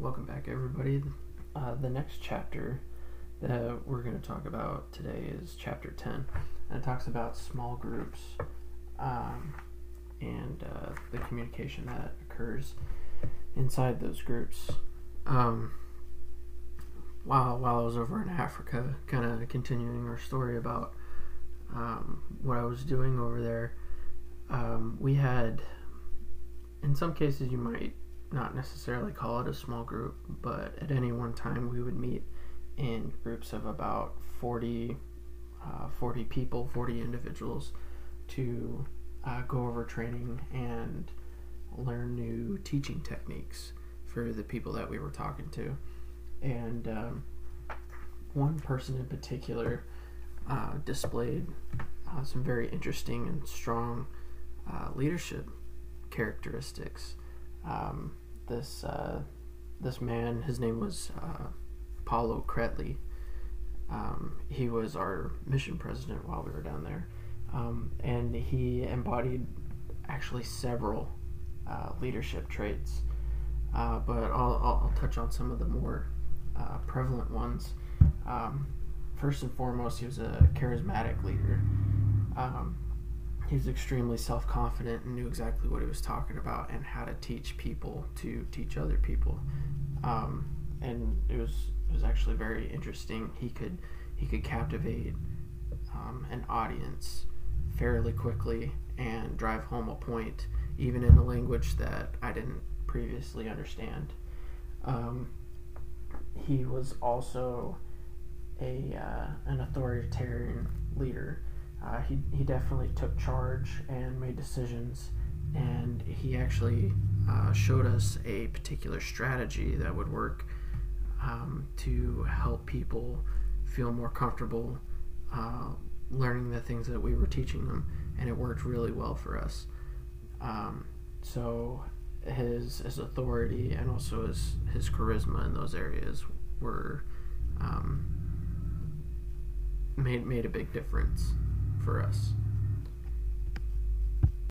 welcome back, everybody. Uh, the next chapter that we're going to talk about today is chapter 10, and it talks about small groups um, and uh, the communication that occurs inside those groups. Um, while, while I was over in Africa, kind of continuing our story about um, what I was doing over there, um, we had, in some cases, you might not necessarily call it a small group, but at any one time we would meet in groups of about 40, uh, 40 people, 40 individuals to uh, go over training and learn new teaching techniques for the people that we were talking to. And um, one person in particular uh, displayed uh, some very interesting and strong uh, leadership characteristics. Um, this uh, this man, his name was uh, Paulo Cretley. Um, he was our mission president while we were down there, um, and he embodied actually several uh, leadership traits. Uh, but I'll, I'll, touch on some of the more uh, prevalent ones. Um, first and foremost, he was a charismatic leader. Um, he was extremely self confident and knew exactly what he was talking about and how to teach people to teach other people. Um, and it was it was actually very interesting. He could he could captivate um, an audience fairly quickly and drive home a point, even in a language that I didn't previously understand. Um, he was also a uh, an authoritarian leader uh, he, he definitely took charge and made decisions, and he actually uh, showed us a particular strategy that would work um, to help people feel more comfortable uh, learning the things that we were teaching them, and it worked really well for us. Um, so his his authority and also his his charisma in those areas were um, made made a big difference for us.